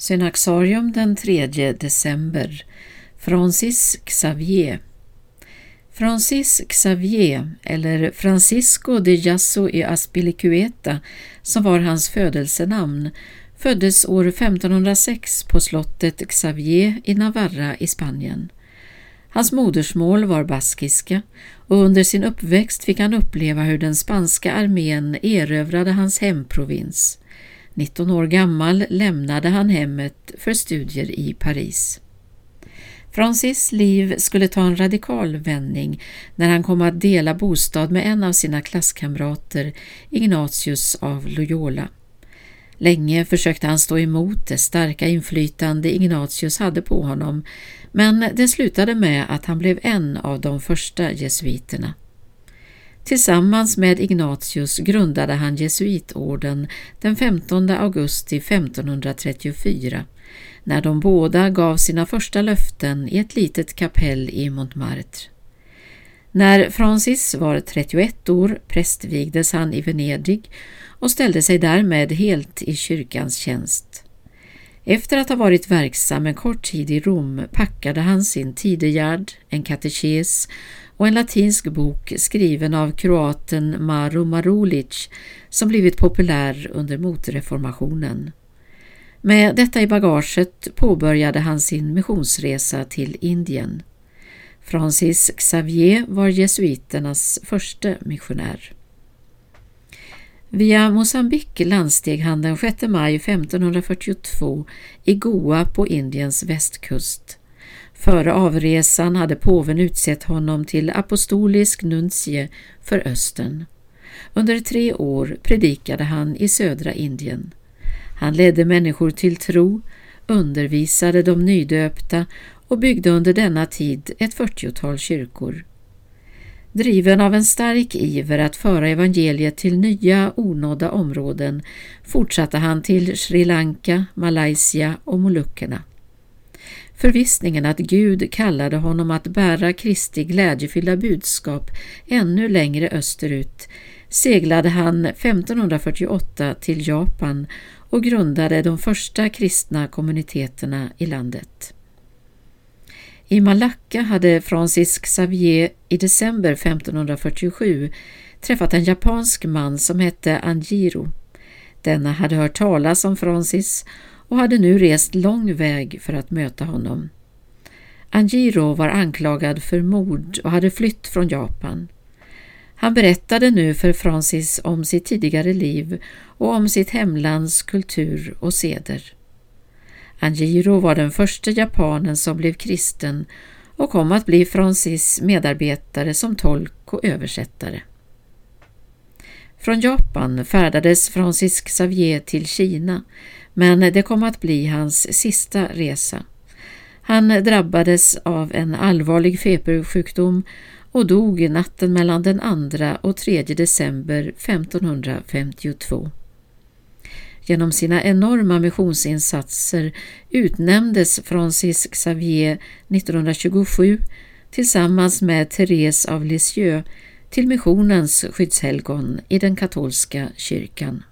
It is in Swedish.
Synaxarium den 3 december Francis Xavier Francis Xavier, eller Francisco de Jasso y Aspilicueta, som var hans födelsenamn, föddes år 1506 på slottet Xavier i Navarra i Spanien. Hans modersmål var baskiska och under sin uppväxt fick han uppleva hur den spanska armén erövrade hans hemprovins. 19 år gammal lämnade han hemmet för studier i Paris. Francis liv skulle ta en radikal vändning när han kom att dela bostad med en av sina klasskamrater, Ignatius av Loyola. Länge försökte han stå emot det starka inflytande Ignatius hade på honom, men det slutade med att han blev en av de första jesuiterna. Tillsammans med Ignatius grundade han jesuitorden den 15 augusti 1534 när de båda gav sina första löften i ett litet kapell i Montmartre. När Francis var 31 år prästvigdes han i Venedig och ställde sig därmed helt i kyrkans tjänst. Efter att ha varit verksam en kort tid i Rom packade han sin tidegärd, en katekes och en latinsk bok skriven av kroaten Maro Marulic som blivit populär under motreformationen. Med detta i bagaget påbörjade han sin missionsresa till Indien. Francis Xavier var jesuiternas första missionär. Via Mosambik landsteg han den 6 maj 1542 i Goa på Indiens västkust. Före avresan hade påven utsett honom till apostolisk nuntie för Östern. Under tre år predikade han i södra Indien. Han ledde människor till tro, undervisade de nydöpta och byggde under denna tid ett 40-tal kyrkor. Driven av en stark iver att föra evangeliet till nya onådda områden fortsatte han till Sri Lanka, Malaysia och Molukkerna. Förvissningen att Gud kallade honom att bära Kristi glädjefyllda budskap ännu längre österut seglade han 1548 till Japan och grundade de första kristna kommuniteterna i landet. I Malacca hade Francis Xavier i december 1547 träffat en japansk man som hette Anjiro. Denna hade hört talas om Francis och hade nu rest lång väg för att möta honom. Anjiro var anklagad för mord och hade flytt från Japan. Han berättade nu för Francis om sitt tidigare liv och om sitt hemlands kultur och seder. Anjiro var den första japanen som blev kristen och kom att bli Francis medarbetare som tolk och översättare. Från Japan färdades Francis Xavier till Kina men det kom att bli hans sista resa. Han drabbades av en allvarlig febersjukdom och dog natten mellan den 2 och 3 december 1552. Genom sina enorma missionsinsatser utnämndes Francis Xavier 1927 tillsammans med Therese av Lisieux till missionens skyddshelgon i den katolska kyrkan.